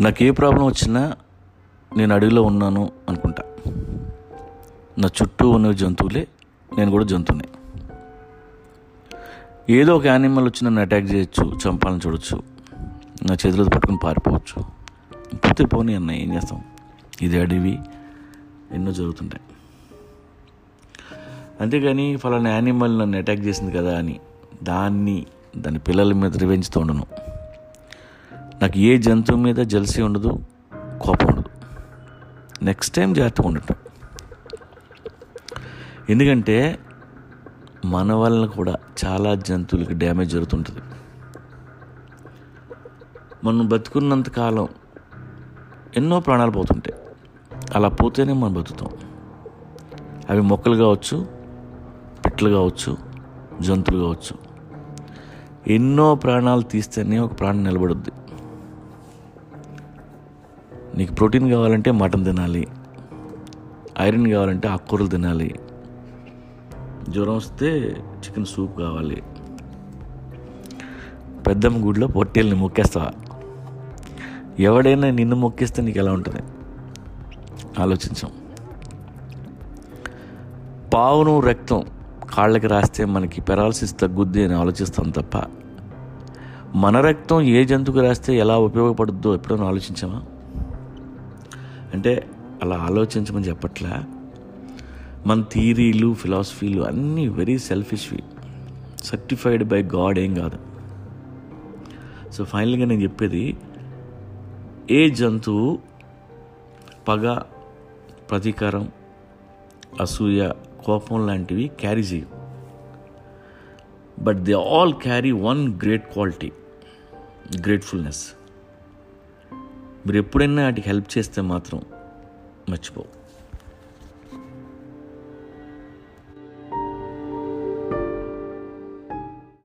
నాకు ఏ ప్రాబ్లం వచ్చినా నేను అడవిలో ఉన్నాను అనుకుంటా. నా చుట్టూ ఉన్న జంతువులే నేను కూడా జంతువునే. ఏదో ఒక యానిమల్ వచ్చి నన్ను అటాక్ చేయొచ్చు చంపాలని చూడొచ్చు నా చేతులతో పట్టుకుని పారిపోవచ్చు. పోతే పోనీ అన్న ఏం చేస్తాం? ఇది అడవి ఎన్నో జరుగుతుంటాయి. అంతేగాని ఫలానా యానిమల్ నన్ను అటాక్ చేసింది కదా అని దాన్ని దాని పిల్లల మీద రివెంజ్తో ఉండను నాకు ఏ జంతువు మీద జలసి ఉండదు కోపం ఉండదు. నెక్స్ట్ టైం జాగ్రత్తగా ఉండటం ఎందుకంటే మన వలన కూడా చాలా జంతువులకి డ్యామేజ్ జరుగుతుంటుంది. మనం బతుకున్నంత కాలం ఎన్నో ప్రాణాలు పోతుంటాయి. అలా పోతేనే మనం బతుకుతాం. అవి మొక్కలు కావచ్చు పిట్టలు కావచ్చు జంతువులు కావచ్చు. ఎన్నో ప్రాణాలు తీస్తేనే ఒక ప్రాణం నిలబడుద్ది. నీకు ప్రోటీన్ కావాలంటే మటన్ తినాలి. ఐరన్ కావాలంటే ఆకుకూరలు తినాలి. జ్వరం వస్తే చికెన్ సూప్ కావాలి. పెద్దమ్మ గుడిలో పొట్టేల్ని మొక్కేస్తావా ఎవడైనా నిన్ను మొక్కిస్తే నీకు ఎలా ఉంటుంది? ఆలోచించాం. పావును రక్తం కాళ్ళకి రాస్తే మనకి పెరాలసిస్ తగ్గుద్ది అని ఆలోచిస్తాం తప్ప మన రక్తం ఏ జంతువుకి రాస్తే ఎలా ఉపయోగపడుద్దో ఎప్పుడైనా ఆలోచించామా అంటే అలా ఆలోచించమని చెప్పట్లా. మన థీరీలు ఫిలాసఫీలు అన్నీ వెరీ సెల్ఫిష్వి సర్టిఫైడ్ బై గాడ్ ఏం కాదు. సో ఫైనల్గా నేను చెప్పేది ఏ జంతువు పగ ప్రతీకారం అసూయ కోపం లాంటివి క్యారీ చేయవు. But they all carry one great quality gratefulness మీరు ఎప్పుడైనా వాటికి హెల్ప్ చేస్తే మాత్రం మర్చిపోవు.